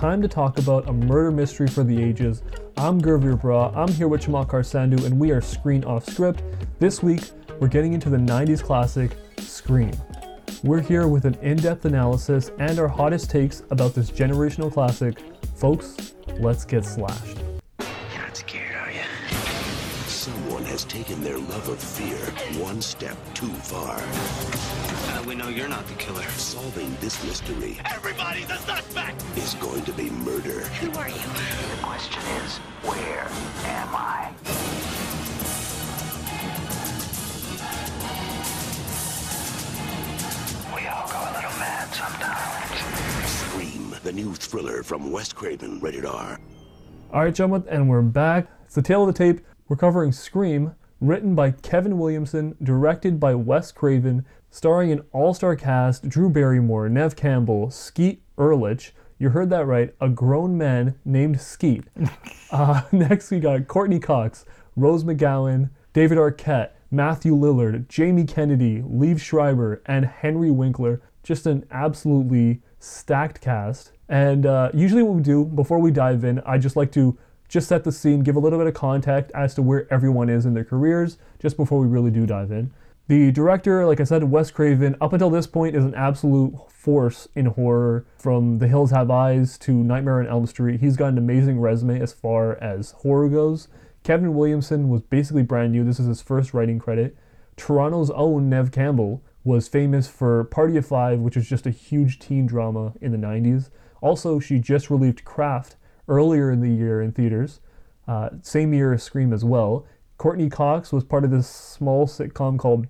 It's time to talk about a murder mystery for the ages. I'm Gurveer Bra, I'm here with Chamakar Sandhu, and we are Screen Off Script. This week, we're getting into the 90s classic, Scream. We're here with an in depth analysis and our hottest takes about this generational classic. Folks, let's get slashed. You're not scared, are you? Someone has taken their love of fear one step too far. How do we know you're not the killer? Solving this mystery Everybody's a suspect! is going to be murder. Who are you? The question is, where am I? We all go a little mad sometimes. Scream, the new thriller from Wes Craven, rated R. All right, gentlemen, and we're back. It's the tail of the tape. We're covering Scream, written by Kevin Williamson, directed by Wes Craven, starring an all-star cast: Drew Barrymore, Neve Campbell, Skeet Ulrich. You heard that right, a grown man named Skeet. uh, next, we got Courteney Cox, Rose McGowan, David Arquette, Matthew Lillard, Jamie Kennedy, Liev Schreiber, and Henry Winkler. Just an absolutely stacked cast. And uh, usually, what we do before we dive in, I just like to just set the scene, give a little bit of context as to where everyone is in their careers, just before we really do dive in. The director, like I said, Wes Craven, up until this point, is an absolute force in horror. From The Hills Have Eyes to Nightmare on Elm Street, he's got an amazing resume as far as horror goes. Kevin Williamson was basically brand new. This is his first writing credit. Toronto's own Neve Campbell was famous for Party of Five, which was just a huge teen drama in the 90s. Also, she just relieved Craft earlier in the year in theaters, uh, same year as Scream as well. Courteney Cox was part of this small sitcom called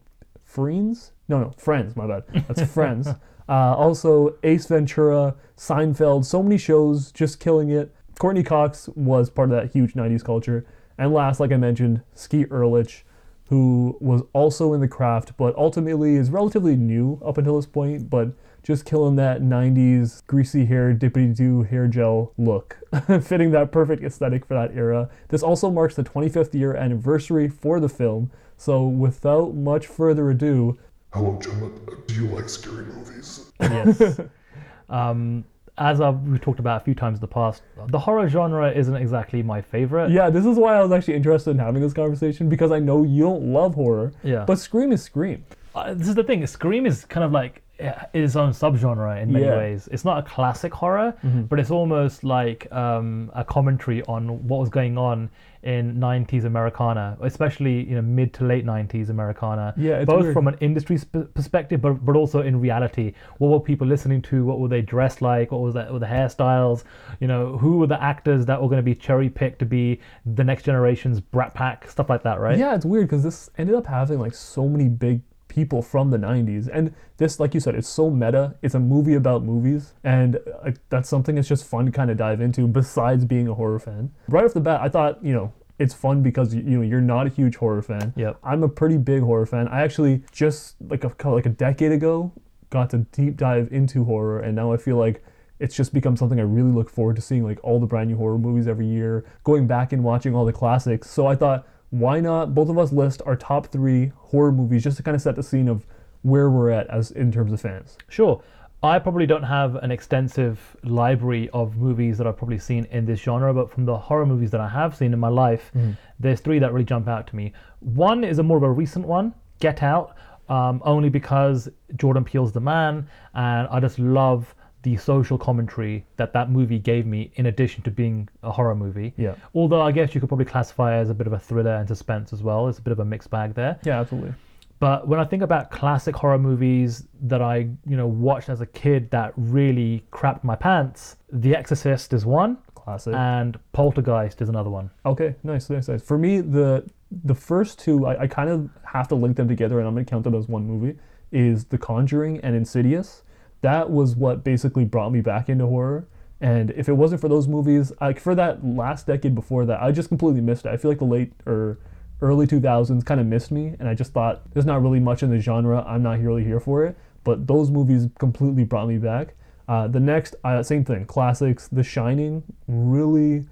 Friends? No, no, Friends, my bad. That's Friends. Uh, also, Ace Ventura, Seinfeld, so many shows just killing it. Courteney Cox was part of that huge 90s culture. And last, like I mentioned, Skeet Ulrich, who was also in the craft, but ultimately is relatively new up until this point, but just killing that 90s greasy hair, dippity doo hair gel look, fitting that perfect aesthetic for that era. This also marks the 25th year anniversary for the film, so without much further ado, Hello, gentlemen. Do you like scary movies? Yes. um, as I've, we've talked about a few times in the past, the horror genre isn't exactly my favorite. yeah, this is why I was actually interested in having this conversation because I know you don't love horror, Yeah. but Scream is Scream. Uh, this is the thing. Scream is kind of like uh, its own subgenre in many Yeah. ways. It's not a classic horror, but it's almost like um, a commentary on what was going on in 90s Americana, especially you know mid to late 90s Americana. Yeah, both weird. from an industry sp- perspective, but but also in reality. What were people listening to? What were they dressed like? What was that? Were the hairstyles? You know, who were the actors that were going to be cherry picked to be the next generation's Brat Pack, stuff like that, right? Yeah, it's weird because this ended up having like so many big people from the 90s. And this, like you said, it's so meta. It's a movie about movies. And uh, that's something that's just fun to kind of dive into besides being a horror fan. Right off the bat, I thought, you know, it's fun because you know you're not a huge horror fan. Yep. I'm a pretty big horror fan. I actually just like a like a decade ago got to deep dive into horror, and now I feel like it's just become something I really look forward to seeing like all the brand new horror movies every year, going back and watching all the classics. So I thought, why not both of us list our top three horror movies just to kind of set the scene of where we're at as in terms of fans. Sure. I probably don't have an extensive library of movies that I've probably seen in this genre, but from the horror movies that I have seen in my life, there's three that really jump out to me. One is a more of a recent one, Get Out, um, only because Jordan Peele's the man, and I just love the social commentary that that movie gave me in addition to being a horror movie. Yeah. Although I guess you could probably classify it as a bit of a thriller and suspense as well. It's a bit of a mixed bag there. Yeah, absolutely. But when I think about classic horror movies that I, you know, watched as a kid that really crapped my pants, The Exorcist is one, Classic. and Poltergeist is another one. Okay, nice, nice, nice. For me, the the first two, I, I kind of have to link them together, and I'm gonna count them as one movie. Is The Conjuring and Insidious. That was what basically brought me back into horror. And if it wasn't for those movies, like for that last decade before that, I just completely missed it. I feel like the late or early 2000s kind of missed me, and I just thought there's not really much in the genre. I'm not really here for it. But those movies completely brought me back. Uh, the next, uh, same thing, classics. The Shining really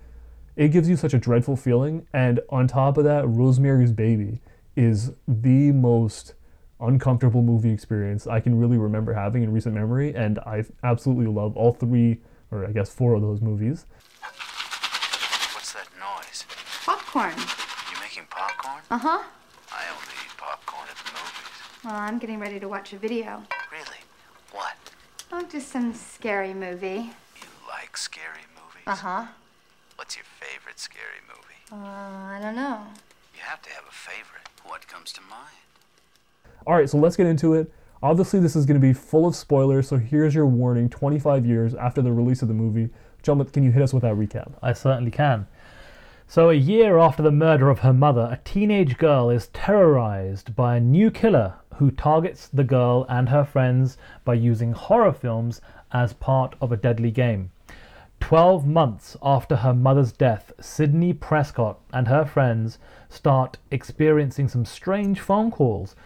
it gives you such a dreadful feeling. And on top of that, Rosemary's Baby is the most uncomfortable movie experience I can really remember having in recent memory. And I absolutely love all three or I guess four of those movies. What's that noise? Popcorn. You making popcorn? Uh huh. I only eat popcorn at the movies. Well, I'm getting ready to watch a video. Really? What? Oh, just some scary movie. You like scary movies? Uh huh. What's your favorite scary movie? Uh, I don't know. You have to have a favorite. What comes to mind? All right, so let's get into it. Obviously, this is going to be full of spoilers, so here's your warning 25 years after the release of the movie. Gentlemen, can you hit us with that recap? I certainly can. So, a year after the murder of her mother, a teenage girl is terrorized by a new killer who targets the girl and her friends by using horror films as part of a deadly game. Twelve months after her mother's death, Sidney Prescott and her friends start experiencing some strange phone calls.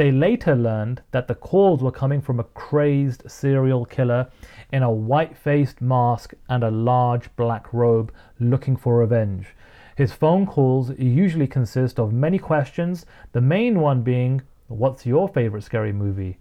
They later learned that the calls were coming from a crazed serial killer in a white faced mask and a large black robe looking for revenge. His phone calls usually consist of many questions, the main one being, What's your favorite scary movie?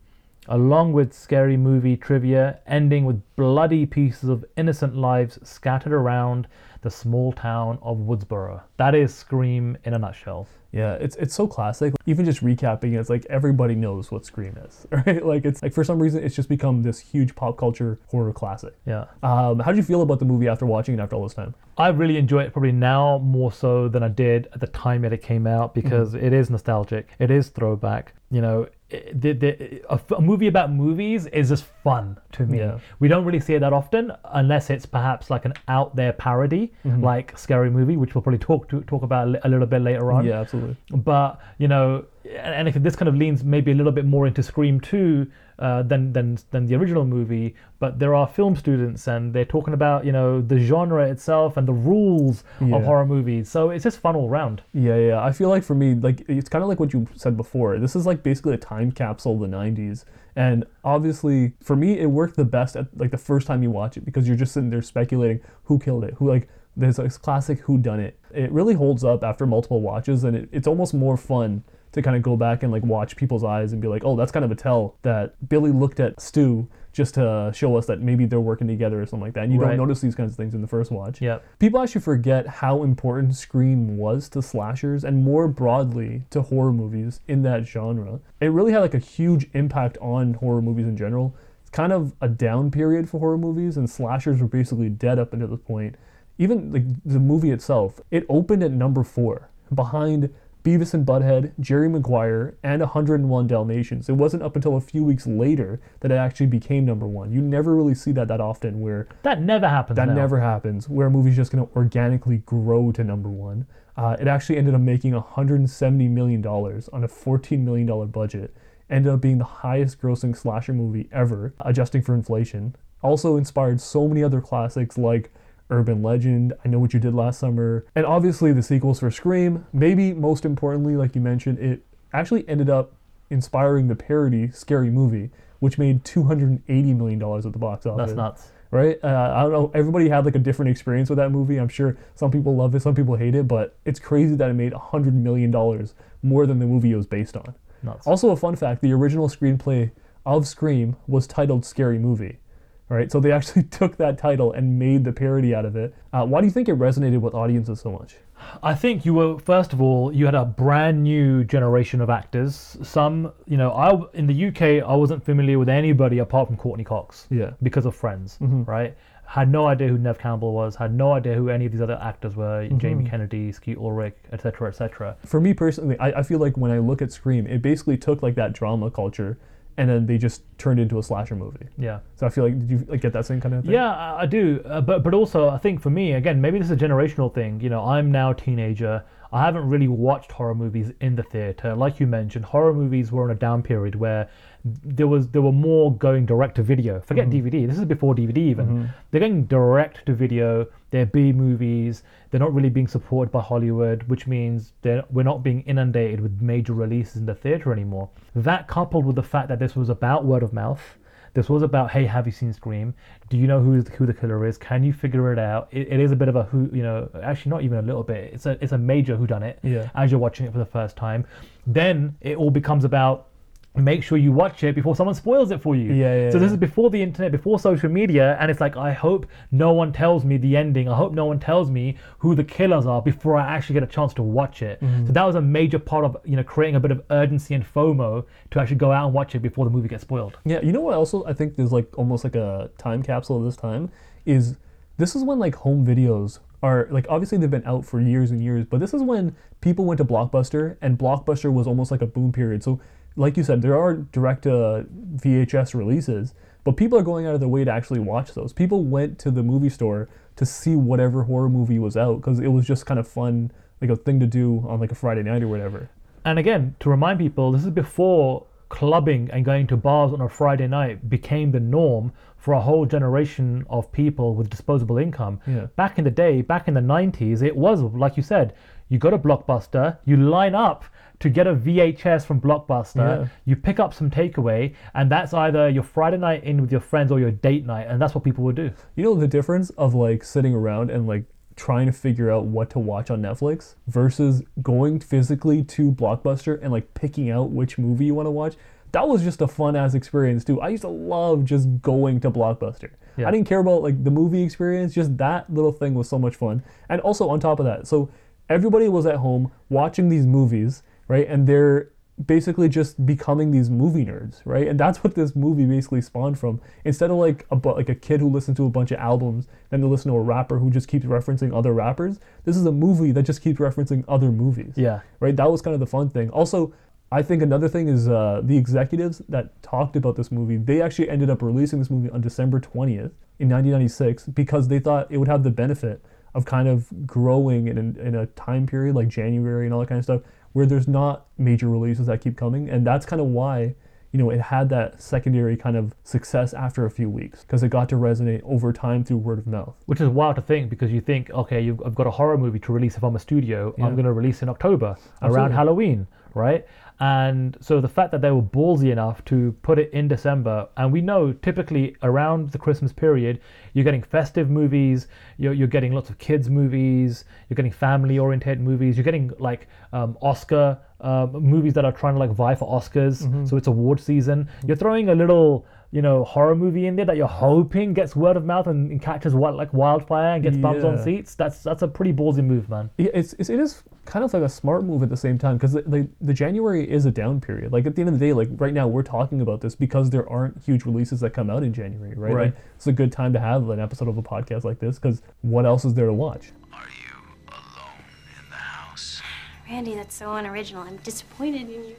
along with scary movie trivia, ending with bloody pieces of innocent lives scattered around the small town of Woodsboro. That is Scream in a nutshell. Yeah, it's it's so classic. Even just recapping it's like everybody knows what Scream is, right? Like it's like for some reason it's just become this huge pop culture horror classic. Yeah. Um, how did you feel about the movie after watching it after all this time? I really enjoy it probably now more so than I did at the time that it came out because it is nostalgic. It is throwback. You know, the, the, a, a movie about movies is just fun to me. Yeah. We don't really see it that often unless it's perhaps like an out there parody mm-hmm. like Scary Movie, which we'll probably talk to, talk about a little bit later on. Yeah, absolutely. But you know, and and if this kind of leans maybe a little bit more into Scream 2 uh, than than than the original movie, but there are film students and they're talking about you know the genre itself and the rules Yeah. of horror movies. So it's just fun all round. Yeah, yeah. I feel like for me, like it's kind of like what you said before. This is like basically a time capsule of the '90s, and obviously for me, it worked the best at like the first time you watch it because you're just sitting there speculating who killed it, who like there's this classic who done it. It really holds up after multiple watches, and it, it's almost more fun to kind of go back and like watch people's eyes and be like, oh, that's kind of a tell that Billy looked at Stu just to show us that maybe they're working together or something like that. And you Right. don't notice these kinds of things in the first watch. Yep. People actually forget how important Scream was to slashers and more broadly to horror movies in that genre. It really had like a huge impact on horror movies in general. It's kind of a down period for horror movies, and slashers were basically dead up until this point. Even like the movie itself, it opened at number four behind Beavis and Butthead, Jerry Maguire, and 101 Dalmatians. It wasn't up until a few weeks later that it actually became number one. You never really see that that often where That never happens. that now. never happens, where a movie's just going to organically grow to number one. Uh, it actually ended up making 170 million dollars on a 14 million dollar budget. Ended up being the highest grossing slasher movie ever, adjusting for inflation. Also inspired so many other classics like Urban Legend, I Know What You Did Last Summer, and obviously the sequels for Scream. Maybe most importantly, like you mentioned, it actually ended up inspiring the parody Scary Movie, which made 280 million dollars at the box office That's nuts. right? Uh, I don't know. Everybody had like a different experience with that movie. I'm sure some people love it, some people hate it, but it's crazy that it made hundred million dollars more than the movie it was based on. Nuts. Also, a fun fact: the original screenplay of Scream was titled "Scary Movie." Right, so they actually took that title and made the parody out of it. Uh, why do you think it resonated with audiences so much? I think you were first of all you had a brand new generation of actors. Some, you know, I in the UK I wasn't familiar with anybody apart from Courteney Cox. Yeah. Because of Friends, right? Had no idea who Neve Campbell was. Had no idea who any of these other actors were. Jamie Kennedy, Skeet Ulrich, etc., etc. For me personally, I, I feel like when I look at Scream, it basically took like that drama culture, and then they just turned into a slasher movie. Yeah. So I feel like did you like get that same kind of thing? Yeah, I do. Uh, but but also, I think for me, again, maybe this is a generational thing. You know, I'm now a teenager. I haven't really watched horror movies in the theater. Like you mentioned, horror movies were in a down period where there was there were more going direct to video. Forget mm-hmm. DVD. This is before DVD even. Mm-hmm. They're going direct to video. They're B movies. They're not really being supported by Hollywood, which means they're, we're not being inundated with major releases in the theater anymore. That coupled with the fact that this was about word of mouth. This was about, hey, have you seen Scream? Do you know who who the killer is? Can you figure it out? It, it is a bit of a who, you know, actually not even a little bit. It's a it's a major who done it. Yeah. As you're watching it for the first time, then it all becomes about make sure you watch it before someone spoils it for you. Yeah, yeah, So this yeah. is before the internet, before social media, and it's like I hope no one tells me the ending. I hope no one tells me who the killers are before I actually get a chance to watch it. Mm-hmm. So that was a major part of you know creating a bit of urgency and FOMO to actually go out and watch it before the movie gets spoiled. Yeah, you know what? Also, I think there's like almost like a time capsule of this time. Is this is when like home videos are like obviously they've been out for years and years, but this is when people went to Blockbuster and Blockbuster was almost like a boom period. So, like you said, there are direct uh, VHS releases, but people are going out of their way to actually watch those. People went to the movie store to see whatever horror movie was out because it was just kind of fun, like a thing to do on like a Friday night or whatever. And again, to remind people, this is before clubbing and going to bars on a Friday night became the norm for a whole generation of people with disposable income. Yeah. Back in the day, back in the 90s, it was, like you said, you go to Blockbuster, you line up to get a VHS from Blockbuster, Yeah. you pick up some takeaway, and that's either your Friday night in with your friends or your date night, and that's what people would do. You know the difference of like sitting around and like trying to figure out what to watch on Netflix versus going physically to Blockbuster and like picking out which movie you want to watch. That was just a fun ass experience too. I used to love just going to Blockbuster. Yeah. I didn't care about like the movie experience, just that little thing was so much fun. And also on top of that, so everybody was at home watching these movies, right? And they're basically just becoming these movie nerds, right? And that's what this movie basically spawned from. Instead of like a like a kid who listens to a bunch of albums, then they listen to a rapper who just keeps referencing other rappers. This is a movie that just keeps referencing other movies. Yeah. Right? That was kind of the fun thing. Also, I think another thing is uh, the executives that talked about this movie, they actually ended up releasing this movie on December 20th in 1996 because they thought it would have the benefit of kind of growing in, in a time period like January and all that kind of stuff where there's not major releases that keep coming. And that's kind of why, you know, it had that secondary kind of success after a few weeks because it got to resonate over time through word of mouth. Which is wild to think because you think, okay, you've, I've got a horror movie to release if I'm a studio. Yeah. I'm going to release in October Absolutely. around Halloween, right? And so the fact that they were ballsy enough to put it in December, and we know typically around the Christmas period, you're getting festive movies, you're, you're getting lots of kids' movies, you're getting family oriented movies, you're getting like um, Oscar um, movies that are trying to like vie for Oscars. Mm-hmm. So it's award season. You're throwing a little you know horror movie in there that you're hoping gets word of mouth and, and catches what like wildfire and gets bums on seats. That's that's a pretty ballsy move, man. Yeah, it's, it's it is kind of like a smart move at the same time because the, the, the January is a down period. Like at the end of the day, like right now we're talking about this because there aren't huge releases that come out in January, right? Right. Like, it's a good time to have an episode of a podcast like this because what else is there to watch? Are you alone in the house? Randy, that's so unoriginal. I'm disappointed in you.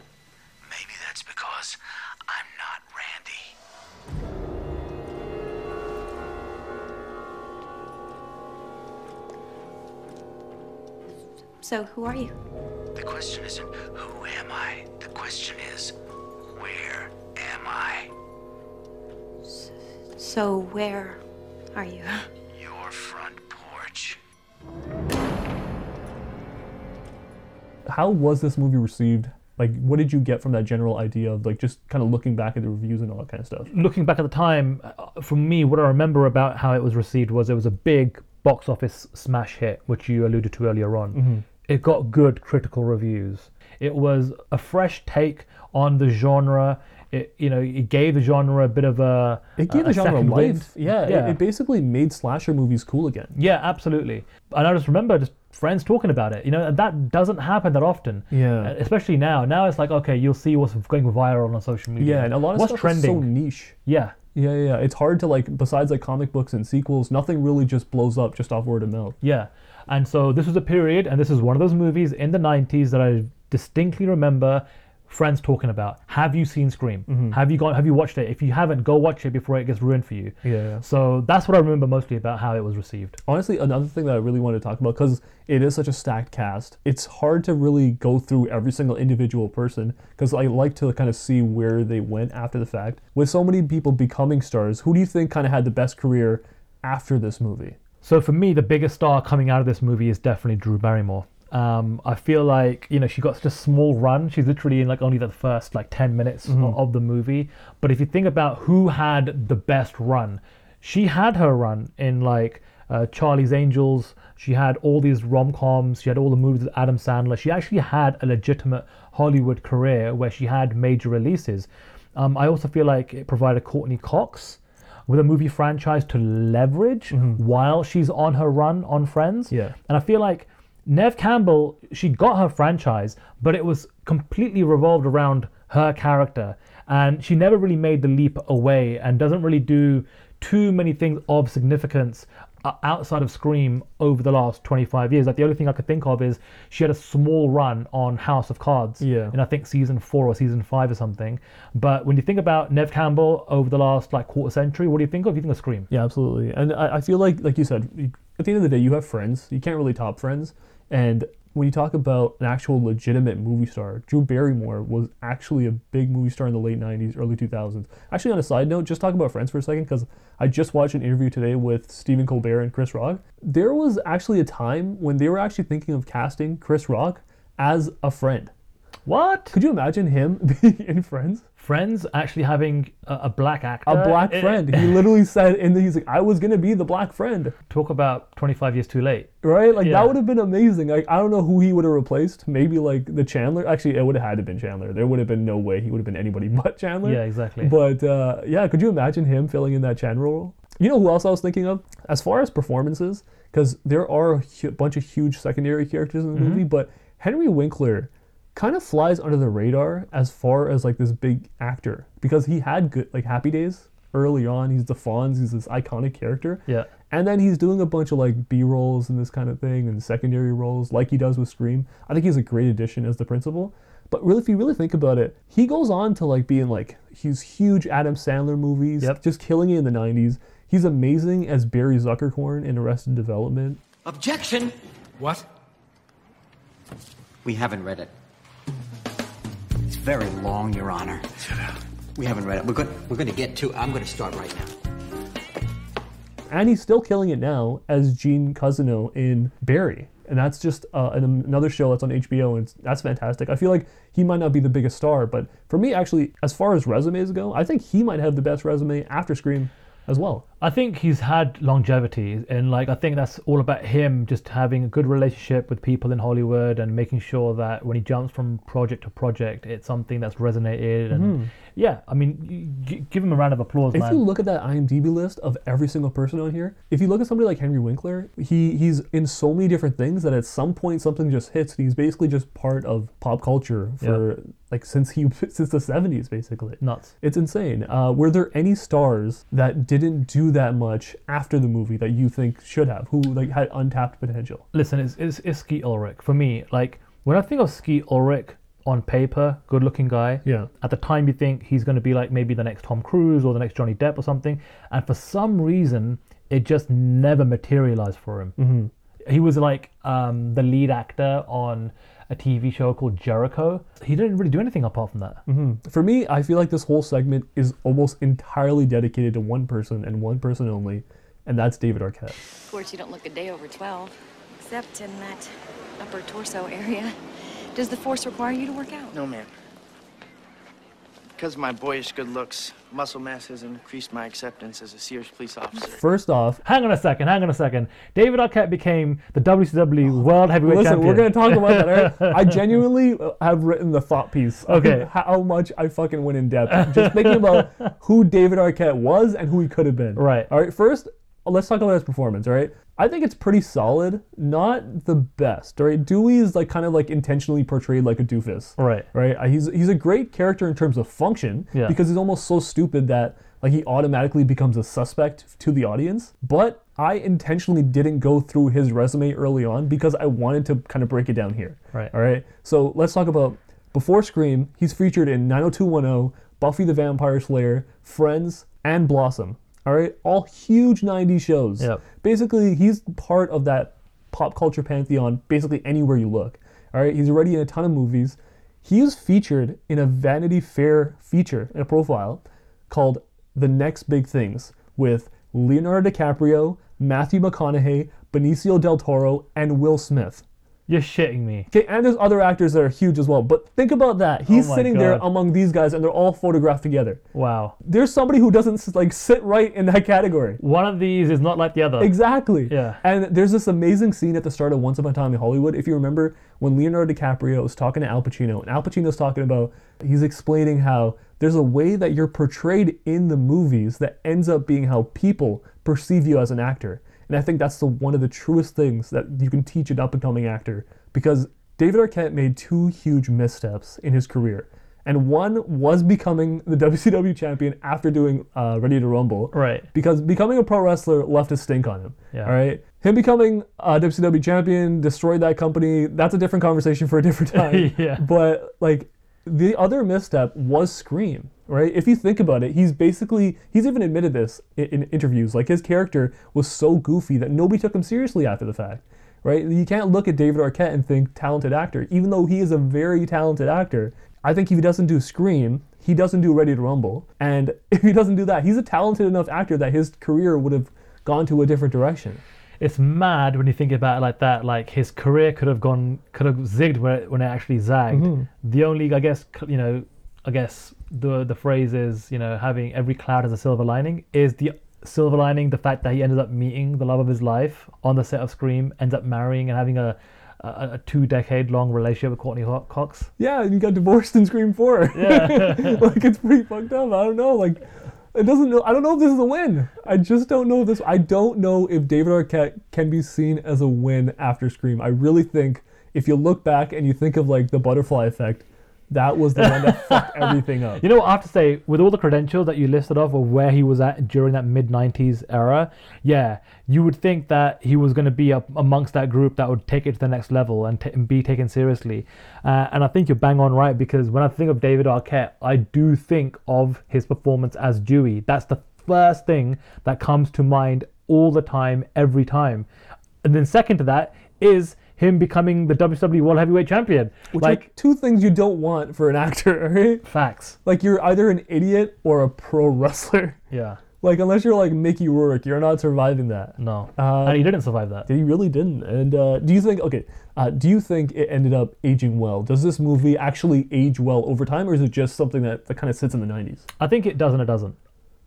Maybe that's because So, who are you? The question isn't who am I? The question is where am I? So, where are you? Your front porch. How was this movie received? Like, what did you get from that general idea of like just kind of looking back at the reviews and all that kind of stuff? Looking back at the time, uh, for me, what I remember about how it was received was it was a big box office smash hit, which you alluded to earlier on. It got good critical reviews. It was a fresh take on the genre. It you know it gave the genre a bit of a It gave a the genre life. wind. Yeah, yeah. It, it basically made slasher movies cool again. Yeah, absolutely. And I just remember just friends talking about it. You know, and that doesn't happen that often. Yeah. Uh, Especially now. Now it's like, okay, you'll see what's going viral on social media. Yeah, and a lot of what's stuff trending. is so niche. yeah. Yeah, yeah, yeah. It's hard to like. Besides like comic books and sequels, nothing really just blows up just off word of mouth. Yeah. And so this was a period, and this is one of those movies in the 90s that I distinctly remember friends talking about. Have you seen Scream? Mm-hmm. Have you gone? Have you watched it? If you haven't, go watch it before it gets ruined for you. Yeah. So that's what I remember mostly about how it was received. Honestly, another thing that I really wanted to talk about because it is such a stacked cast, it's hard to really go through every single individual person because I like to kind of see where they went after the fact. With so many people becoming stars, who do you think kind of had the best career after this movie? So for me, the biggest star coming out of this movie is definitely Drew Barrymore. Um, I feel like you know she got such a small run. She's literally in like only the first like ten minutes o- of the movie. But if you think about who had the best run, she had her run in like uh, Charlie's Angels. She had all these rom coms. She had all the movies with Adam Sandler. She actually had a legitimate Hollywood career where she had major releases. Um, I also feel like it provided Courteney Cox with a movie franchise to leverage while she's on her run on Friends. Mm-hmm. Yeah. And I feel like Neve Campbell, she got her franchise, but it was completely revolved around her character. And she never really made the leap away and doesn't really do too many things of significance outside of Scream over the last 25 years. Like the only thing I could think of is she had a small run on House of Cards Yeah. in I think season four or season five or something. But when you think about Neve Campbell over the last like quarter century, what do you think of? You think of Scream? Yeah, absolutely. And I, I feel like, like you said, at the end of the day, you have friends. You can't really top friends. And when you talk about an actual legitimate movie star, Drew Barrymore was actually a big movie star in the late 90s, early 2000s. Actually, on a side note, just talk about Friends for a second, because I just watched an interview today with Stephen Colbert and Chris Rock. There was actually a time when they were actually thinking of casting Chris Rock as a friend. What? Could you imagine him being in Friends? Friends actually having a, a black actor. A black Eh, friend. He literally said in the, he's like, I was gonna be the black friend. Talk about 25 years too late. Right? Like Yeah. that would have been amazing. Like I don't know who he would have replaced. Maybe like the Chandler. Actually, it would have had to have been Chandler. There would have been no way he would have been anybody but Chandler. Yeah, exactly. But uh, yeah, could you imagine him filling in that Chandler role? You know who else I was thinking of? As far as performances, because there are a hu- bunch of huge secondary characters in the movie, but Henry Winkler kind of flies under the radar as far as like this big actor because he had good like Happy Days early on. He's the Fonz. He's this iconic character. Yeah. And then he's doing a bunch of like B rolls and this kind of thing and secondary roles like he does with Scream. I think he's a great addition as the principal. But really, if you really think about it, he goes on to like being like his huge Adam Sandler movies, Yep. just killing it in the 90s. He's amazing as Barry Zuckerkorn in Arrested Development. Objection! What? We haven't read it. It's very long, Your Honor. We haven't read it. We're going, we're going to get to. I'm going to start right now. And he's still killing it now as Gene Cousineau in Barry. And that's just uh, an, another show that's on HBO, and it's, that's fantastic. I feel like he might not be the biggest star, but for me, actually, as far as resumes go, I think he might have the best resume after Scream as well. I think he's had longevity, and like I think that's all about him just having a good relationship with people in Hollywood and making sure that when he jumps from project to project, it's something that's resonated. And yeah, I mean, g- give him a round of applause, If man. you look at that IMDb list of every single person on here, if you look at somebody like Henry Winkler, he he's in so many different things that at some point something just hits. And he's basically just part of pop culture for like since he since the 70s, basically. Nuts. It's insane. Uh, were there any stars that didn't do that much after the movie that you think should have, who like had untapped potential? Listen, it's, it's, it's Skeet Ulrich for me. Like when I think of Skeet Ulrich on paper, good-looking guy. Yeah. At the time, you think he's going to be like maybe the next Tom Cruise or the next Johnny Depp or something, and for some reason, it just never materialized for him. Mm-hmm. He was like um, the lead actor on a TV show called Jericho. He didn't really do anything apart from that. Mm-hmm. For me, I feel like this whole segment is almost entirely dedicated to one person and one person only, and that's David Arquette. Of course, you don't look a day over 12, except in that upper torso area. Does the force require you to work out? No, ma'am. Because of my boyish good looks, muscle mass has increased my acceptance as a Sears police officer. First off, Hang on a second. Hang on a second. David Arquette became the WCW oh. World Heavyweight Listen, Champion. we're gonna talk about that. I genuinely have written the thought piece. of Okay. How much I fucking went in depth, just thinking about who David Arquette was and who he could have been. Right. All right. First, let's talk about his performance. All right. I think it's pretty solid. Not the best. Right. Dewey is like kind of like intentionally portrayed like a doofus. Right. Right. He's he's a great character in terms of function. Yeah. Because he's almost so stupid that like he automatically becomes a suspect to the audience. But I intentionally didn't go through his resume early on because I wanted to kind of break it down here. Right. All right. So let's talk about before Scream. He's featured in 90210, Buffy the Vampire Slayer, Friends, and Blossom. All right. All huge 90s shows. Yep. Basically, he's part of that pop culture pantheon basically anywhere you look. All right. He's already in a ton of movies. He is featured in a Vanity Fair feature in a profile called The Next Big Things with Leonardo DiCaprio, Matthew McConaughey, Benicio del Toro, and Will Smith. You're shitting me. Okay, and there's other actors that are huge as well. But think about that. Oh he's Oh sitting there among these guys, and they're all photographed together. Wow. There's somebody who doesn't like sit right in that category. One of these is not like the other. Exactly. Yeah. And there's this amazing scene at the start of Once Upon a Time in Hollywood. If you remember, when Leonardo DiCaprio was talking to Al Pacino, and Al Pacino's talking about, he's explaining how there's a way that you're portrayed in the movies that ends up being how people perceive you as an actor. And I think that's the one of the truest things that you can teach an up and coming actor because David Arquette made two huge missteps in his career. And one was becoming the WCW champion after doing uh, Ready to Rumble. Right. Because becoming a pro wrestler left a stink on him. Yeah. All right. Him becoming a WCW champion destroyed that company. That's a different conversation for a different time. Yeah. But like the other misstep was Scream, right? If you think about it, he's basically he's even admitted this in, in interviews. Like his character was so goofy that nobody took him seriously after the fact, right? You can't look at David Arquette and think talented actor, even though he is a very talented actor. I think if he doesn't do Scream, he doesn't do Ready to Rumble, and if he doesn't do that, he's a talented enough actor that his career would have gone to a different direction. It's mad when you think about it like that. Like his career could have gone, could have zigged when it, when it actually zagged. Mhm. The only, I guess, you know, I guess the the phrase is, you know, having every cloud has a silver lining. Is the silver lining the fact that he ended up meeting the love of his life on the set of Scream, ends up marrying and having a a, a two decade long relationship with Courteney Cox? Yeah, and you got divorced in Scream Four. Yeah. like it's pretty fucked up. I don't know. Like it doesn't know. I don't know if this is a win. I just don't know if this. I don't know if David Arquette can be seen as a win after Scream. I really think if you look back and you think of like the butterfly effect, that was the one that fucked everything up. You know what I have to say, with all the credentials that you listed off of where he was at during that mid 90s era, yeah, you would think that he was going to be up amongst that group that would take it to the next level and, t- and be taken seriously. Uh, and I think you're bang on right because when I think of David Arquette, I do think of his performance as Dewey. That's the first thing that comes to mind all the time, every time. And then, second to that, is him becoming the WWE World Heavyweight Champion. Which like, two things you don't want for an actor, right? Facts. Like you're either an idiot or a pro wrestler. yeah. Like unless you're like Mickey Rourke, you're not surviving that. No. Uh, and he didn't survive that. He really didn't. And uh, do you think? Okay, uh, do you think it ended up aging well? Does this movie actually age well over time, or is it just something that, that kind of sits in the '90s? I think it does and it doesn't.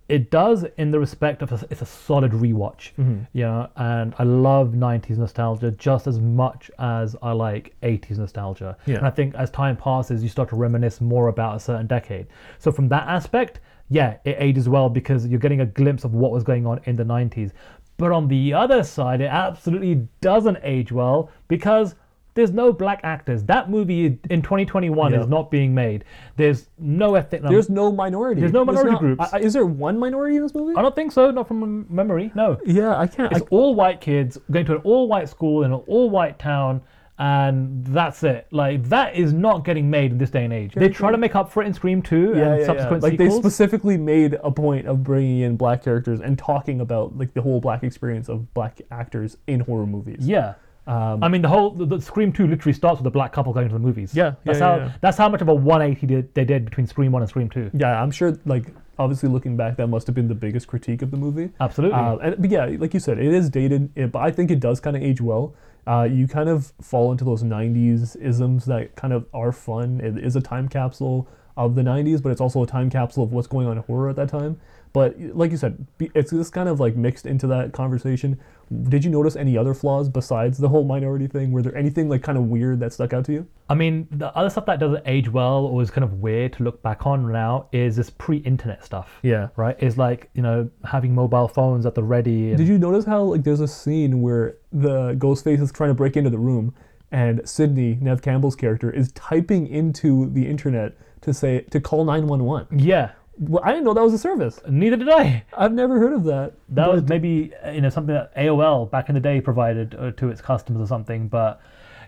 It does in the respect of a, it's a solid rewatch, Mhm. you know, and I love 90s nostalgia just as much as I like 80s nostalgia. Yeah. And I think as time passes, you start to reminisce more about a certain decade. So from that aspect, yeah, it ages well because you're getting a glimpse of what was going on in the 90s. But on the other side, it absolutely doesn't age well because there's no black actors. That movie in 2021 Yeah. is not being made. There's no ethnic. There's no minority. There's no minority not- groups. I- is there one minority in this movie? I don't think so. Not from memory. No. Yeah, I can't. It's I, all white kids going to an all white school in an all white town, and that's it. Like that is not getting made in this day and age. They try to make up for it in Scream 2 yeah, and yeah, yeah. subsequent Like they specifically made a point of bringing in black characters and talking about like the whole black experience of black actors in horror movies. yeah. Um, I mean, the whole the, the Scream 2 literally starts with a black couple going to the movies. Yeah, that's yeah, how yeah, yeah. that's how much of a 180 did, they did between Scream 1 and Scream 2. Yeah, I'm sure. Like obviously, looking back, that must have been the biggest critique of the movie. Absolutely. Uh, and but yeah, like you said, it is dated, it, but I think it does kind of age well. Uh, you kind of fall into those '90s isms that kind of are fun. It is a time capsule of the '90s, but it's also a time capsule of what's going on in horror at that time. But like you said, it's just kind of like mixed into that conversation. Did you notice any other flaws besides the whole minority thing? Were there anything like kind of weird that stuck out to you? I mean, the other stuff that doesn't age well or is kind of weird to look back on now is this pre-internet stuff. Yeah. Right? Is like you know having mobile phones at the ready. And Did you notice how like there's a scene where the Ghostface is trying to break into the room, and Sidney Neve Campbell's character is typing into the internet to say to call nine one one. Yeah. Well, I didn't know that was a service. Neither did I. I've never heard of that. That was maybe you know something that AOL back in the day provided uh, to its customers or something, but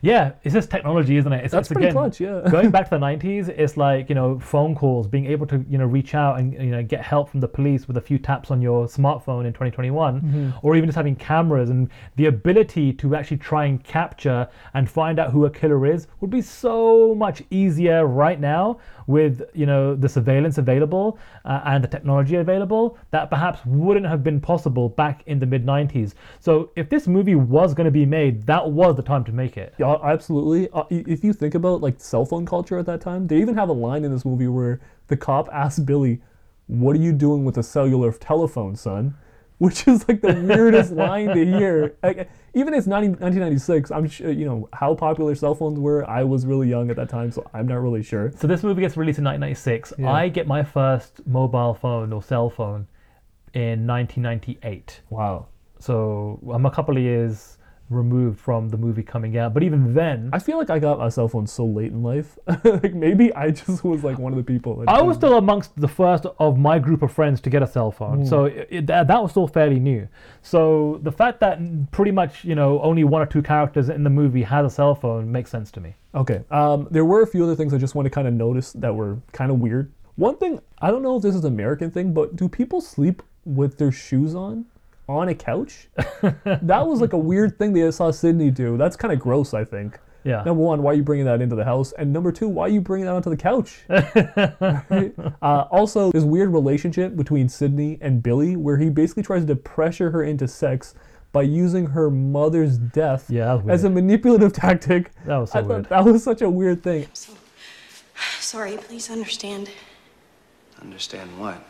yeah, it's just technology, isn't it? It's, That's it's pretty again, clutch, yeah. going back to the '90s, it's like you know phone calls, being able to you know reach out and you know get help from the police with a few taps on your smartphone in 2021, Mhm. or even just having cameras and the ability to actually try and capture and find out who a killer is would be so much easier right now with you know the surveillance available uh, and the technology available that perhaps wouldn't have been possible back in the mid 90s so if this movie was going to be made that was the time to make it uh, absolutely. Uh, if you think about like cell phone culture at that time, they even have a line in this movie where the cop asks Billy, "What are you doing with a cellular telephone, son?" Which is like the weirdest line to hear. Like, even it's 90, 1996. I'm sure you know how popular cell phones were. I was really young at that time, so I'm not really sure. So this movie gets released in 1996. Yeah. I get my first mobile phone or cell phone in 1998. Wow. So I'm a couple of years removed from the movie coming out. But even then, I feel like I got a cell phone so late in life. like maybe I just was like one of the people. That I was still amongst the first of my group of friends to get a cell phone, Mm. so it, it- that, that was still fairly new. So the fact that pretty much you know only one or two characters in the movie has a cell phone makes sense to me. Okay. Um, there were a few other things I just want to kind of notice that were kind of weird. One thing, I don't know if this is an American thing, but do people sleep with their shoes on on a couch? that was like a weird thing that I saw Sidney do. That's kind of gross, I think. Yeah. Number one, why are you bringing that into the house? And number two, why are you bringing that onto the couch? Right? uh, also, this weird relationship between Sidney and Billy, where he basically tries to pressure her into sex by using her mother's death Yeah, as a manipulative tactic. That was so I thought weird. that was such a weird thing. Sorry, please understand. Understand what?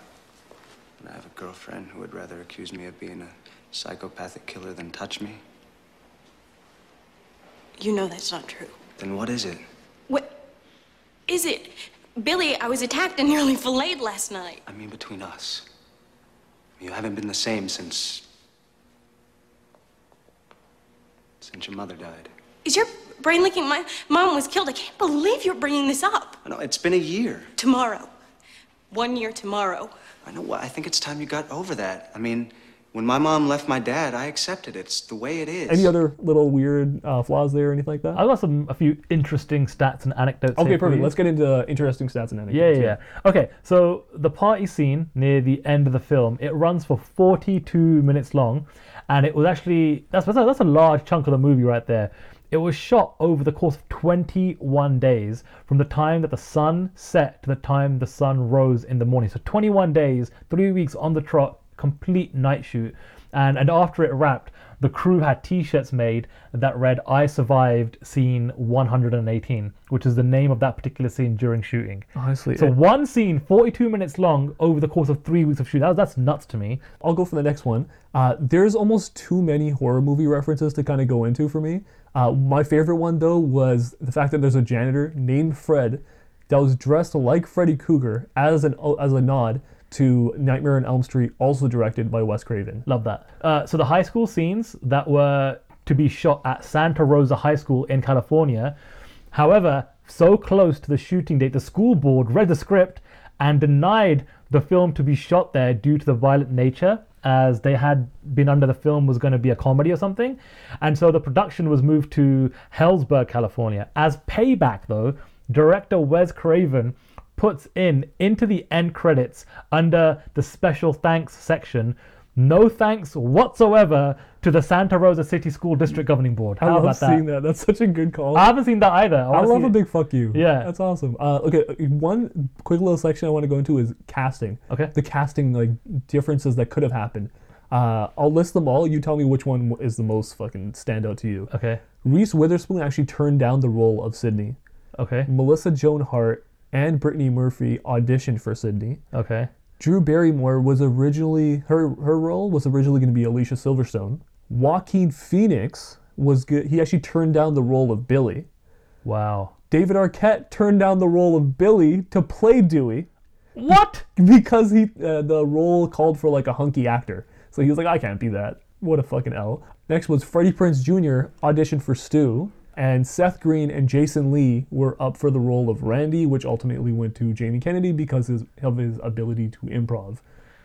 I have a girlfriend who would rather accuse me of being a psychopathic killer than touch me? You know that's not true. Then what is it? What is it? Billy, I was attacked and nearly filleted last night. I mean, between us. You haven't been the same since. since your mother died. Is your brain leaking? My mom was killed. I can't believe you're bringing this up. I know, it's been a year. Tomorrow. One year tomorrow. I know, what I think it's time you got over that. I mean, when my mom left my dad, I accepted it. It's the way it is. Any other little weird uh, flaws there or anything like that? I've got some a few interesting stats and anecdotes. Okay, here perfect. you. Let's get into interesting stats and Yeah, anecdotes. yeah, yeah. Okay, so the party scene near the end of the film, it runs for 42 minutes long, and it was actually that's that's a, that's a large chunk of the movie right there. It was shot over the course of 21 days from the time that the sun set to the time the sun rose in the morning. So 21 days, three weeks on the trot, complete night shoot. And and after it wrapped, the crew had T-shirts made that read "I survived scene 118," which is the name of that particular scene during shooting. Honestly, So it- one scene, 42 minutes long, over the course of three weeks of shooting. That, that's nuts to me. I'll go for the next one. Uh, there's almost too many horror movie references to kind of go into for me. Uh, my favorite one though was the fact that there's a janitor named Fred that was dressed like Freddy Krueger as an as a nod to Nightmare on Elm Street, also directed by Wes Craven. Love that. Uh, so the high school scenes that were to be shot at Santa Rosa High School in California, however, so close to the shooting date, the school board read the script and denied the film to be shot there due to the violent nature, as they had been under the film was going to be a comedy or something, and so the production was moved to Healdsburg, California. As payback, though, director Wes Craven puts in into the end credits under the special thanks section no thanks whatsoever to the Santa Rosa City School District Governing Board. I love about that? seeing that. That's such a good call. I haven't seen that either. I wanna love a it. big fuck you. Yeah. that's awesome. Uh, okay, one quick little section I want to go into is casting. Okay. The casting like differences that could have happened. Uh, I'll list them all. You tell me which one is the most fucking standout to you. Okay. Reese Witherspoon actually turned down the role of Sidney. Okay. Melissa Joan Hart and Brittany Murphy auditioned for Sidney. Okay. Drew Barrymore was originally her her role was originally going to be Alicia Silverstone. Joaquin Phoenix was good. He actually turned down the role of Billy. Wow. David Arquette turned down the role of Billy to play Dewey What? because he uh, the role called for like a hunky actor. So he was like, I can't be that. What a fucking L. Next was Freddie Prinze Jr. auditioned for Stu, and Seth Green and Jason Lee were up for the role of Randy, which ultimately went to Jamie Kennedy because of his ability to improv.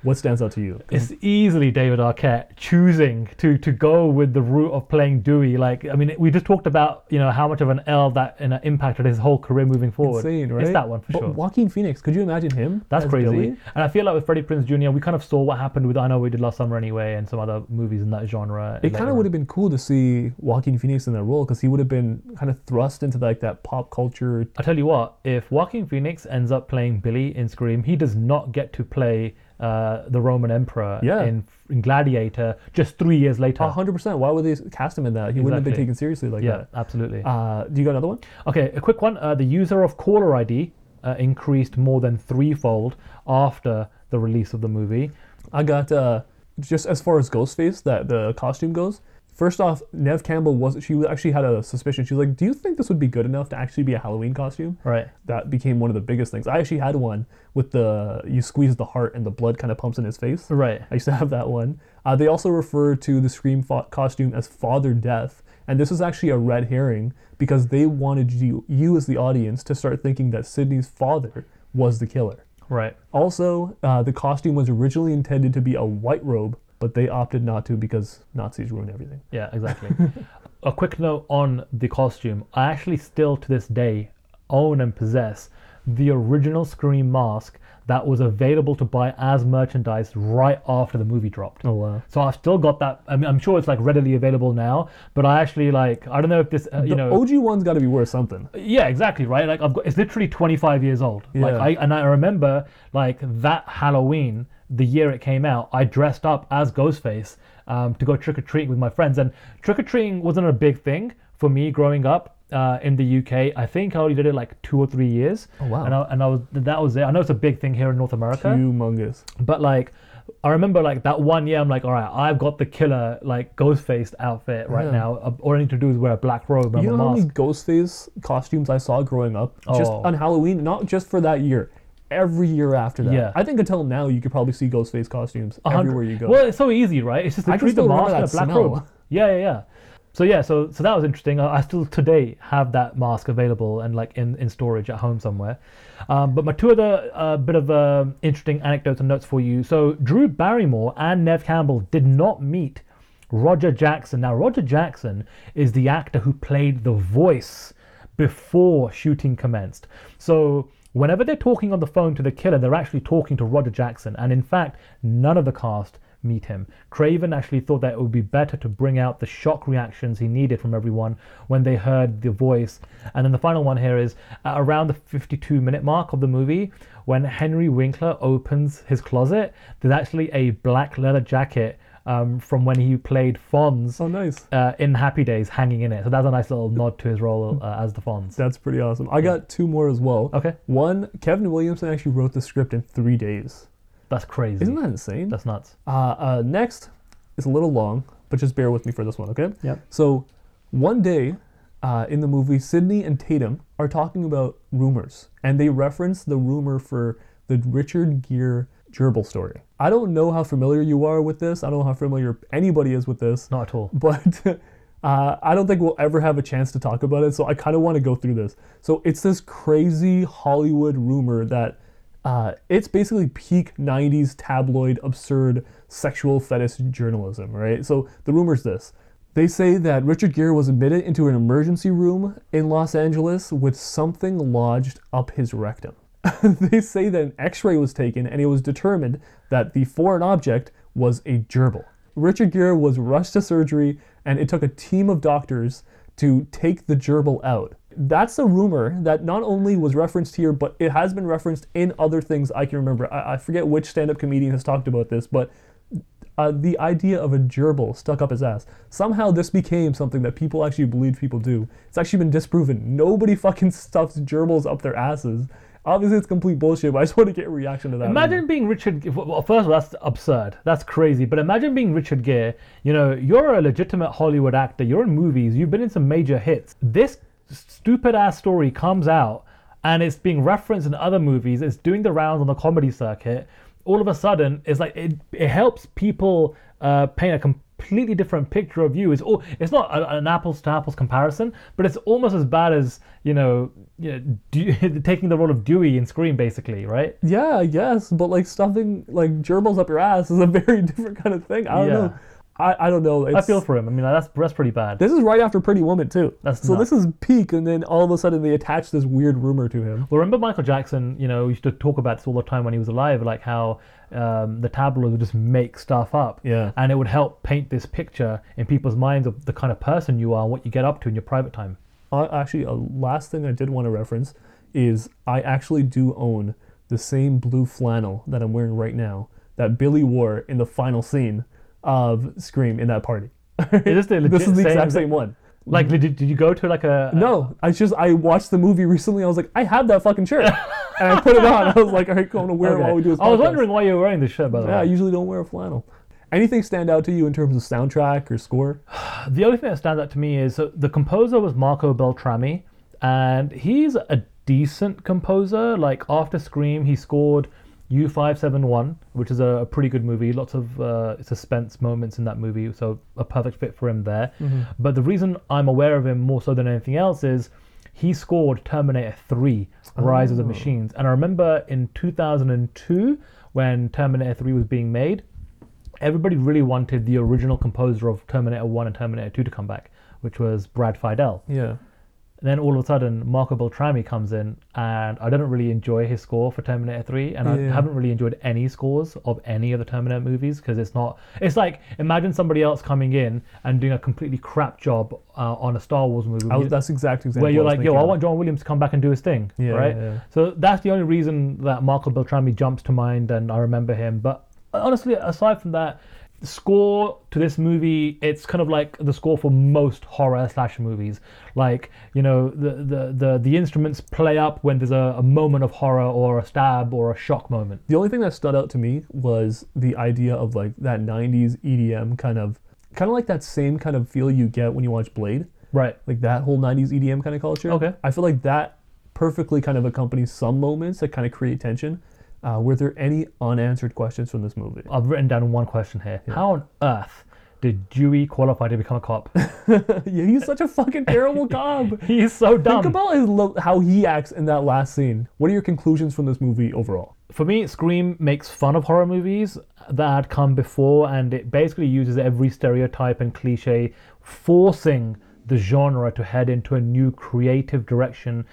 What stands out to you? It's easily David Arquette choosing to to go with the route of playing Dewey. Like, I mean, we just talked about you know how much of an L that you know, impacted his whole career moving forward. insane, right? It's that one for but sure. Joaquin Phoenix, could you imagine him? That's crazy. Billy? And I feel like with Freddie Prinze Jr., we kind of saw what happened with I Know We Did Last Summer Anyway and some other movies in that genre. It kind of would have been cool to see Joaquin Phoenix in that role because he would have been kind of thrust into like that pop culture. I tell you what, if Joaquin Phoenix ends up playing Billy in Scream, he does not get to play uh, the Roman Emperor Yeah. in in Gladiator just three years later. hundred percent. Why would they cast him in that? He wouldn't have been taken seriously like yeah, that. absolutely. Uh, do you got another one? Okay, a quick one. Uh, the user of caller ID uh, increased more than threefold after the release of the movie. I got uh, just as far as Ghostface that the costume goes. First off, Neve Campbell was she actually had a suspicion. She was like, "Do you think this would be good enough to actually be a Halloween costume?" Right. That became one of the biggest things. I actually had one with the you squeeze the heart and the blood kind of pumps in his face. Right. I used to have that one. Uh, they also refer to the Scream fo- costume as Father Death, and this is actually a red herring because they wanted you, you as the audience, to start thinking that Sidney's father was the killer. Right. Also, uh, the costume was originally intended to be a white robe, but they opted not to because Nazis ruin everything. Yeah, exactly. a quick note on the costume. I actually still to this day own and possess the original Scream mask that was available to buy as merchandise right after the movie dropped. Oh wow! So I've still got that. I mean, I'm sure it's like readily available now, but I actually like. I don't know if this, uh, you the know, OG one's got to be worth something. yeah, exactly, right? Like I've got it's literally 25 years old. Like Yeah. I and I remember like that Halloween, the year it came out, I dressed up as Ghostface um, to go trick or treating with my friends, and trick or treating wasn't a big thing for me growing up. Uh, in the UK, I think I only did it like two or three years. Oh, wow. And I, and I was that was it. I know it's a big thing here in North America. Humongous. But like, I remember like that one year, I'm like, all right, I've got the killer like Ghostface outfit right Yeah. now. Uh, All I need to do is wear a black robe and You a know how many mask. Ghostface costumes I saw growing up? Just Oh. on Halloween, not just for that year. Every year after that. Yeah. I think until now you could probably see Ghostface costumes everywhere you go. Well, it's so easy, right? It's just I literally can the still mask remember a that black smell. robe. Yeah, yeah, yeah. So yeah, so so that was interesting. I, I still today have that mask available and like in, in storage at home somewhere. Um, but my two other uh, bit of um interesting anecdotes and notes for you. So Drew Barrymore and Neve Campbell did not meet Roger Jackson. Now Roger Jackson is the actor who played the voice before shooting commenced. So whenever they're talking on the phone to the killer, they're actually talking to Roger Jackson. And in fact, none of the cast meet him. Craven actually thought that it would be better to bring out the shock reactions he needed from everyone when they heard the voice. And then the final one here is at around the 52 minute mark of the movie, when Henry Winkler opens his closet, there's actually a black leather jacket um, from when he played Fonz oh, nice. uh, in Happy Days hanging in it. So that's a nice little nod to his role uh, as the Fonz. That's pretty awesome. I got two more as well. Okay. One, Kevin Williamson actually wrote the script in three days. That's crazy. Isn't that insane? That's nuts. Uh, uh, next is a little long, but just bear with me for this one, okay? Yep. So, one day uh, in the movie, Sidney and Tatum are talking about rumors, and they reference the rumor for the Richard Gere gerbil story. I don't know how familiar you are with this. I don't know how familiar anybody is with this. Not at all. But uh, I don't think we'll ever have a chance to talk about it, so I kind of want to go through this. So, it's this crazy Hollywood rumor that uh, it's basically peak 90s tabloid absurd sexual fetish journalism right so the rumor's this they say that richard gere was admitted into an emergency room in los angeles with something lodged up his rectum they say that an x-ray was taken and it was determined that the foreign object was a gerbil richard gere was rushed to surgery and it took a team of doctors to take the gerbil out that's a rumor that not only was referenced here, but it has been referenced in other things I can remember. I, I forget which stand up comedian has talked about this, but uh, the idea of a gerbil stuck up his ass. Somehow this became something that people actually believe people do. It's actually been disproven. Nobody fucking stuffs gerbils up their asses. Obviously, it's complete bullshit, but I just want to get a reaction to that. Imagine being Richard. Well, first of all, that's absurd. That's crazy. But imagine being Richard Gere. You know, you're a legitimate Hollywood actor. You're in movies. You've been in some major hits. This stupid ass story comes out, and it's being referenced in other movies. It's doing the rounds on the comedy circuit. All of a sudden, it's like it, it helps people uh, paint a completely different picture of you. It's all, it's not a- an apples to apples comparison, but it's almost as bad as you know, you know taking the role of Dewey in Scream, basically, right? Yeah, I guess, but like stuffing like gerbils up your ass is a very different kind of thing. I don't Yeah. know. I, I don't know. I It's- feel for him. I mean, that's that's pretty bad. This is right after Pretty Woman too. That's so nuts. this is peak, and then all of a sudden they attach this weird rumor to him. Well, remember Michael Jackson? You know, used to talk about this all the time when he was alive, like how um, the tabloids would just make stuff up, Yeah. and it would help paint this picture in people's minds of the kind of person you are, and what you get up to in your private time. Uh, actually, a last thing I did want to reference is I actually do own the same blue flannel that I'm wearing right now that Billy wore in the final scene of Scream in that party. Is this this is the same- exact same one. Like, did, did you go to like a No, I just I watched the movie recently. I was like, I have that fucking shirt, and I put it on. I was like, all right, cool, I'm gonna wear it while we do this. I was podcast. wondering why you were wearing this shirt, by the way. Yeah, I usually don't wear a flannel. Anything stand out to you in terms of soundtrack or score? The only thing that stands out to me is uh, the composer was Marco Beltrami, and he's a decent composer. Like after Scream, he scored U571, which is a, a pretty good movie. Lots of uh, suspense moments in that movie, so a perfect fit for him there. Mhm. But the reason I'm aware of him more so than anything else is he scored Terminator 3 Rise of the Oh. Machines. And I remember in 2002 when Terminator 3 was being made, everybody really wanted the original composer of Terminator 1 and Terminator 2 to come back, which was Brad Fiedel. Yeah. And then all of a sudden, Marco Beltrami comes in, and I didn't really enjoy his score for Terminator 3, and I haven't really enjoyed any scores of any of the Terminator movies because it's not. It's like imagine somebody else coming in and doing a completely crap job uh, on a Star Wars movie. Was- that's the exact example Where you're like, yo, I want John Williams to come back and do his thing, Yeah, right? yeah, yeah. So that's the only reason that Marco Beltrami jumps to mind, and I remember him. But honestly, aside from that, the score to this movie, it's kind of like the score for most horror slash movies. Like, you know, the the, the, the instruments play up when there's a, a moment of horror or a stab or a shock moment. The only thing that stood out to me was the idea of like that 90s EDM kind of kind of like that same kind of feel you get when you watch Blade. Right. Like that whole 90s EDM kind of culture. Okay. I feel like that perfectly kind of accompanies some moments that kind of create tension. Uh, were there any unanswered questions from this movie? I've written down one question here. How on earth did Dewey qualify to become a cop? yeah, he's such a fucking terrible cop. He's so dumb. Think about his lo- how he acts in that last scene. What are your conclusions from this movie overall? For me, Scream makes fun of horror movies that had come before, and it basically uses every stereotype and cliche, forcing the genre to head into a new creative direction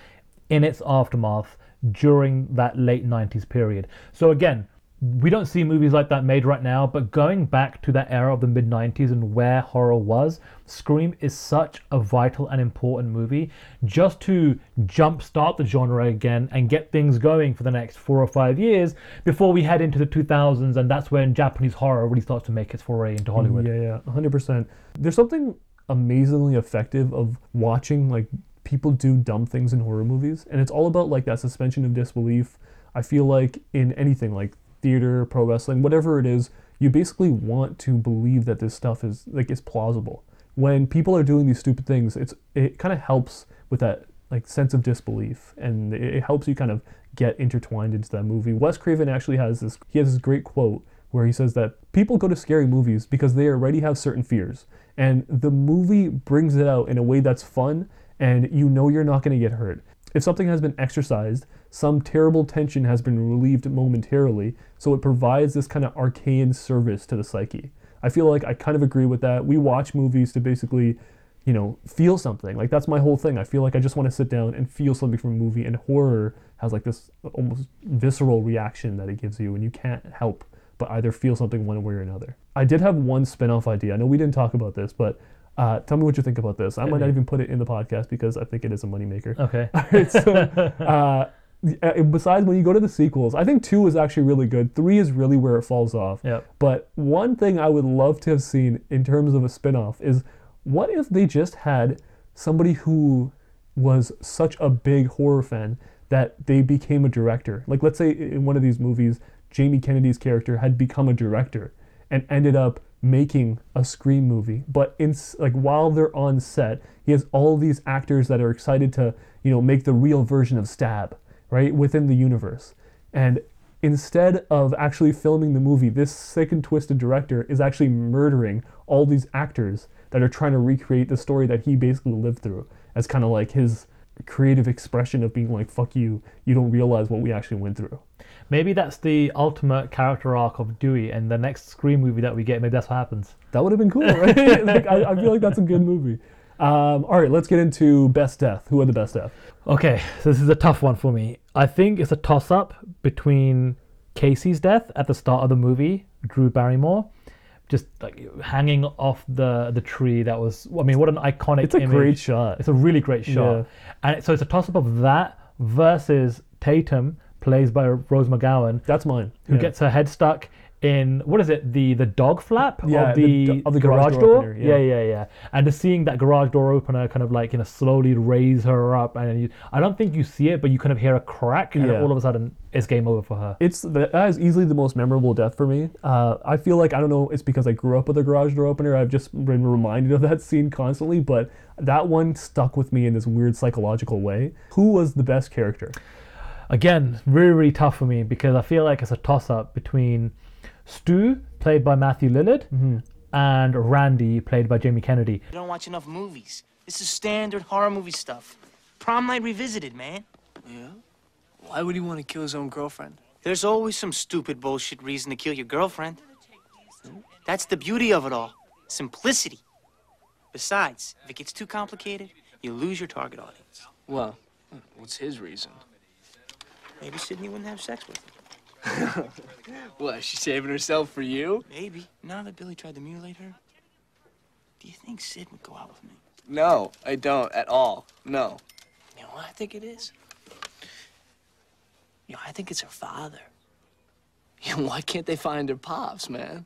in its aftermath during that late 90s period. So, again, we don't see movies like that made right now, but going back to that era of the mid 90s and where horror was, Scream is such a vital and important movie just to jumpstart the genre again and get things going for the next four or five years before we head into the 2000s, and that's when Japanese horror really starts to make its foray into Hollywood. Yeah, yeah, 100%. There's something amazingly effective of watching like people do dumb things in horror movies, and it's all about like that suspension of disbelief. I feel like in anything like theater, pro wrestling, whatever it is, you basically want to believe that this stuff is like is plausible. When people are doing these stupid things, it's it kind of helps with that like sense of disbelief, and it, it helps you kind of get intertwined into that movie. Wes Craven actually has this. He has this great quote where he says that people go to scary movies because they already have certain fears, and the movie brings it out in a way that's fun, and you know you're not going to get hurt. If something has been exercised, some terrible tension has been relieved momentarily, so it provides this kind of arcane service to the psyche. I feel like I kind of agree with that. We watch movies to basically, you know, feel something. Like that's my whole thing. I feel like I just want to sit down and feel something from a movie, and horror has like this almost visceral reaction that it gives you, and you can't help but either feel something one way or another. I did have one spin-off idea. I know we didn't talk about this, but uh, tell me what you think about this. I might not even put it in the podcast because I think it is a moneymaker. Okay. All right, so uh, besides when you go to the sequels, I think two is actually really good. Three is really where it falls off. Yep. But one thing I would love to have seen in terms of a spin-off is what if they just had somebody who was such a big horror fan that they became a director. Like let's say in one of these movies, Jamie Kennedy's character had become a director and ended up making a Scream movie. But in like while they're on set, he has all these actors that are excited to, you know, make the real version of Stab, right, within the universe. And instead of actually filming the movie, this sick and twisted director is actually murdering all these actors that are trying to recreate the story that he basically lived through as kind of like his creative expression of being like, fuck you, you don't realize what we actually went through. Maybe that's the ultimate character arc of Dewey, and the next Scream movie that we get, maybe that's what happens. That would have been cool, right? like, I, I feel like that's a good movie. Um, all right, let's get into best death. Who had the best death? Okay, so this is a tough one for me. I think it's a toss up between Casey's death at the start of the movie, Drew Barrymore, just like hanging off the the tree. That was, I mean, what an iconic. It's a image. great shot. It's a really great shot, Yeah. and so it's a toss up of that versus Tatum, plays by Rose McGowan, That's mine. who Yeah. gets her head stuck in what is it the the dog flap Yeah, of the the, of the garage door door, opener, yeah. yeah. yeah yeah and just seeing that garage door opener kind of like you know slowly raise her up and you, I don't think you see it but you kind of hear a crack and Yeah. all of a sudden it's game over for her It's that is easily the most memorable death for me. Uh, I feel like I don't know. It's because I grew up with a garage door opener. I've just been reminded of that scene constantly. But that one stuck with me in this weird psychological way. Who was the best character? again really really tough for me because I feel like it's a toss up between Stu played by Matthew Lillard Mm-hmm. and Randy played by Jamie Kennedy You don't watch enough movies. This is standard horror movie stuff. Prom night revisited, man. Yeah? Why would he want to kill his own girlfriend? There's always some stupid bullshit reason to kill your girlfriend. That's the beauty of it all. Simplicity. Besides, if it gets too complicated, you lose your target audience. Well, what's his reason? Maybe Sidney wouldn't have sex with him. What, is she saving herself for you? Maybe. Now that Billy tried to mutilate her, do you think Sid would go out with me? No, I don't at all. No. You know what I think it is? You know, I think it's her father. Yeah, why can't they find her pops, man?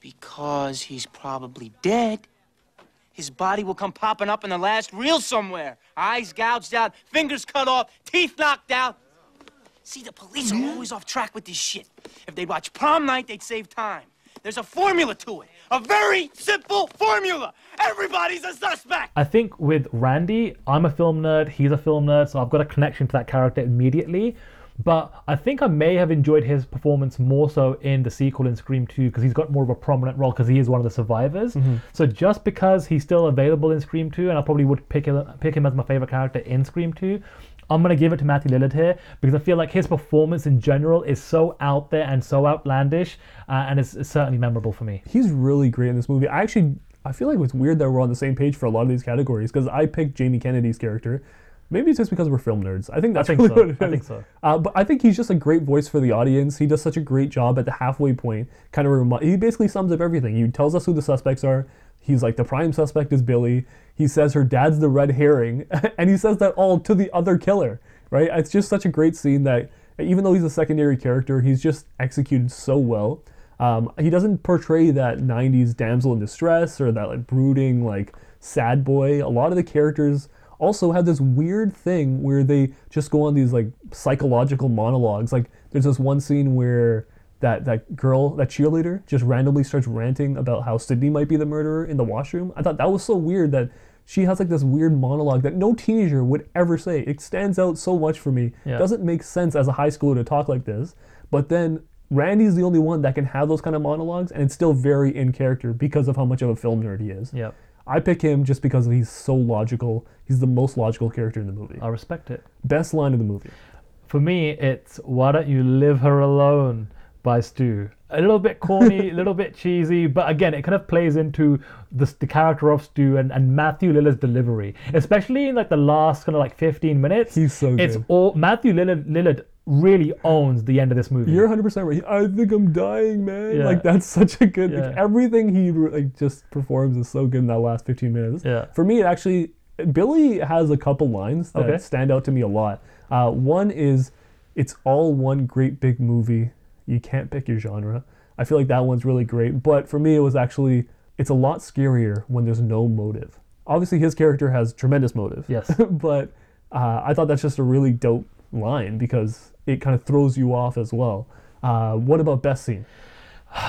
Because he's probably dead. His body will come popping up in the last reel somewhere. Eyes gouged out, fingers cut off, teeth knocked out. See, the police are always off track with this shit. If they'd watch prom night, they'd save time. There's a formula to it. A very simple formula. Everybody's a suspect. I think with Randy, I'm a film nerd, he's a film nerd, so I've got a connection to that character immediately. But I think I may have enjoyed his performance more so in the sequel in Scream 2 because he's got more of a prominent role because he is one of the survivors. Mm-hmm. So just because he's still available in Scream 2, and I probably would pick him, pick him as my favorite character in Scream 2, I'm going to give it to Matthew Lillard here because I feel like his performance in general is so out there and so outlandish, uh, and it's, it's certainly memorable for me. He's really great in this movie. I actually I feel like it's weird that we're on the same page for a lot of these categories because I picked Jamie Kennedy's character. Maybe it's just because we're film nerds. I think that's think really so. what. I think so. Uh, but I think he's just a great voice for the audience. He does such a great job at the halfway point. Kind of remi- he basically sums up everything. He tells us who the suspects are. He's like the prime suspect is Billy. He says her dad's the red herring, and he says that all to the other killer. Right? It's just such a great scene that even though he's a secondary character, he's just executed so well. Um, he doesn't portray that 90s damsel in distress or that like brooding like sad boy. A lot of the characters also have this weird thing where they just go on these like psychological monologues. Like there's this one scene where that that girl, that cheerleader, just randomly starts ranting about how Sidney might be the murderer in the washroom. I thought that was so weird that she has like this weird monologue that no teenager would ever say. It stands out so much for me. Yeah. Doesn't make sense as a high schooler to talk like this. But then Randy's the only one that can have those kind of monologues, and it's still very in character because of how much of a film nerd he is. Yep. I pick him just because he's so logical. He's the most logical character in the movie. I respect it. Best line of the movie. For me, it's Why Don't You Live Her Alone by Stu. A little bit corny, a little bit cheesy, but again, it kind of plays into the, the character of Stu and, and Matthew Lillard's delivery, especially in like the last kind of like 15 minutes. He's so good. It's all Matthew Lillard, Lillard really owns the end of this movie. You're 100% right. I think I'm dying, man. Yeah. Like that's such a good like, everything he like just performs is so good in that last 15 minutes. Yeah. For me, it actually Billy has a couple lines that Okay. stand out to me a lot. Uh, one is it's all one great big movie. You can't pick your genre. I feel like that one's really great, but for me it was actually it's a lot scarier when there's no motive. Obviously his character has tremendous motive. Yes. but uh, I thought that's just a really dope line because it kind of throws you off as well. Uh, what about best scene?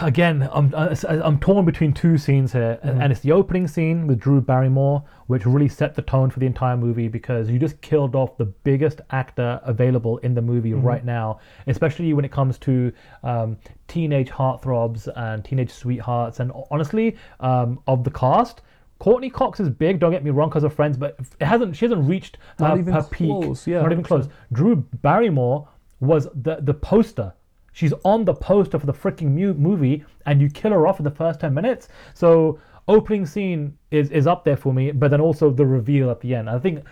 Again, I'm uh, I'm torn between two scenes here, and- and it's the opening scene with Drew Barrymore, which really set the tone for the entire movie because you just killed off the biggest actor available in the movie Mhm. right now, especially when it comes to um, teenage heartthrobs and teenage sweethearts, and honestly, um, of the cast. Courteney Cox is big. Don't get me wrong, because of Friends, but it hasn't. She hasn't reached Not her, even her peak. yeah, not even close. Drew Barrymore was the the poster. She's on the poster for the freaking mu- movie, and you kill her off in the first ten minutes. So opening scene is is up there for me, but then also the reveal at the end. I think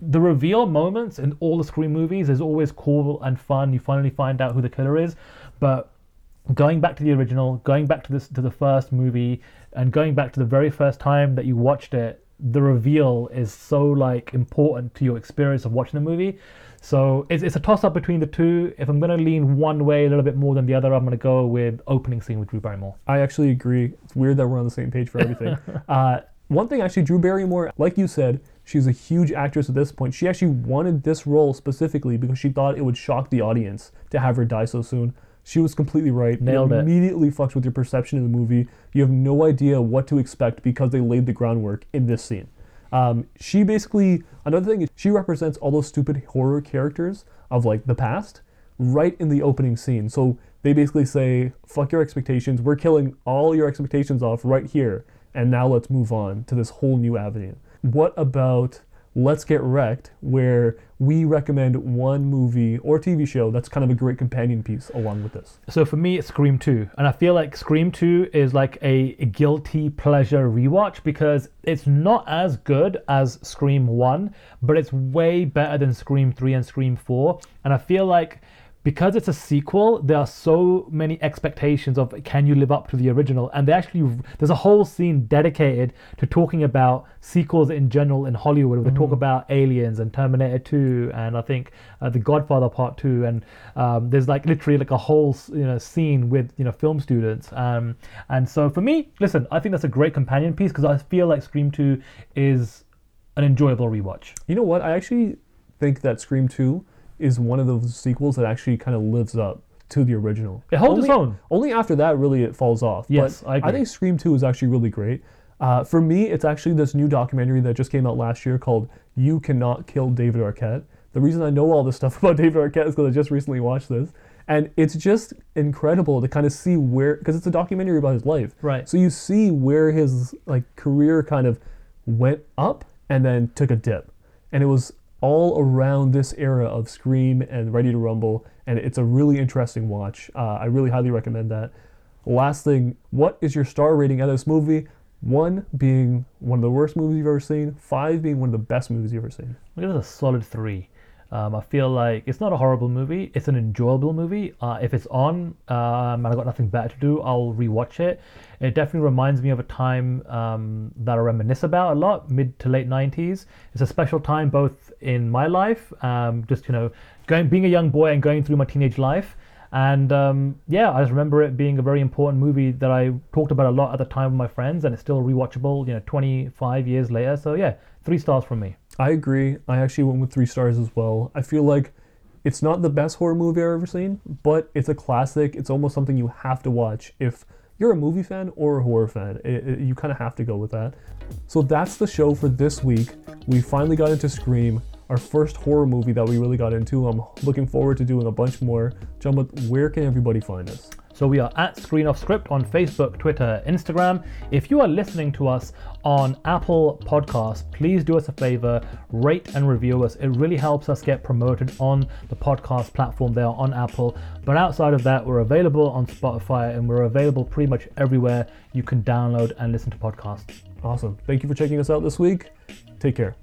the reveal moments in all the Scream movies is always cool and fun. You finally find out who the killer is, but going back to the original, going back to this to the first movie, and going back to the very first time that you watched it, the reveal is so like important to your experience of watching the movie. So it's, it's a toss up between the two. If I'm going to lean one way a little bit more than the other, I'm going to go with opening scene with Drew Barrymore. I actually agree. It's weird that we're on the same page for everything. uh, one thing, actually, Drew Barrymore, like you said, she's a huge actress at this point. She actually wanted this role specifically because she thought it would shock the audience to have her die so soon. She was completely right. Nailed it it. immediately fucks with your perception of the movie. You have no idea what to expect because they laid the groundwork in this scene. Um, she basically, another thing is she represents all those stupid horror characters of like the past right in the opening scene. So they basically say, fuck your expectations. We're killing all your expectations off right here. And now let's move on to this whole new avenue. What about Let's Get Wrecked, where we recommend one movie or TV show that's kind of a great companion piece along with this? So for me, it's Scream 2. And I feel like Scream 2 is like a guilty pleasure rewatch because it's not as good as Scream 1, but it's way better than Scream 3 and Scream 4. And I feel like because it's a sequel, there are so many expectations of can you live up to the original, and they actually there's a whole scene dedicated to talking about sequels in general in Hollywood. Where they talk Mhm. about Aliens and Terminator 2, and I think uh, The Godfather Part 2, and um, there's like literally like a whole you know scene with you know film students. Um, and so for me, listen, I think that's a great companion piece because I feel like Scream 2 is an enjoyable rewatch. You know what? I actually think that Scream 2 is one of those sequels that actually kind of lives up to the original. It holds only, its own. Only after that, really, it falls off. Yes, but I agree. think Scream 2 is actually really great. Uh, for me, it's actually this new documentary that just came out last year called You Cannot Kill David Arquette. The reason I know all this stuff about David Arquette is because I just recently watched this. And it's just incredible to kind of see where, because it's a documentary about his life. Right. So you see where his like career kind of went up and then took a dip. And it was all around this era of Scream and Ready to Rumble, and it's a really interesting watch. Uh, I really highly recommend that. Last thing, what is your star rating out of this movie? One being one of the worst movies you've ever seen, five being one of the best movies you've ever seen. I give it a solid three. Um, I feel like it's not a horrible movie. It's an enjoyable movie. Uh, if it's on um, and I've got nothing better to do, I'll rewatch it. It definitely reminds me of a time um, that I reminisce about a lot, mid to late 90s. It's a special time both in my life, um, just, you know, going, being a young boy and going through my teenage life. And um, yeah, I just remember it being a very important movie that I talked about a lot at the time with my friends, and it's still rewatchable, you know, 25 years later. So yeah, three stars from me. I agree. I actually went with three stars as well. I feel like it's not the best horror movie I've ever seen, but it's a classic. It's almost something you have to watch if you're a movie fan or a horror fan. It, it- you kind of have to go with that. So that's the show for this week. We finally got into Scream, our first horror movie that we really got into. I'm looking forward to doing a bunch more. John, where can everybody find us? So we are at Screen Off Script on Facebook, Twitter, Instagram. If you are listening to us on Apple Podcasts, please do us a favor, rate and review us. It really helps us get promoted on the podcast platform there on Apple. But outside of that, we're available on Spotify and we're available pretty much everywhere you can download and listen to podcasts. Awesome. Thank you for checking us out this week. Take care.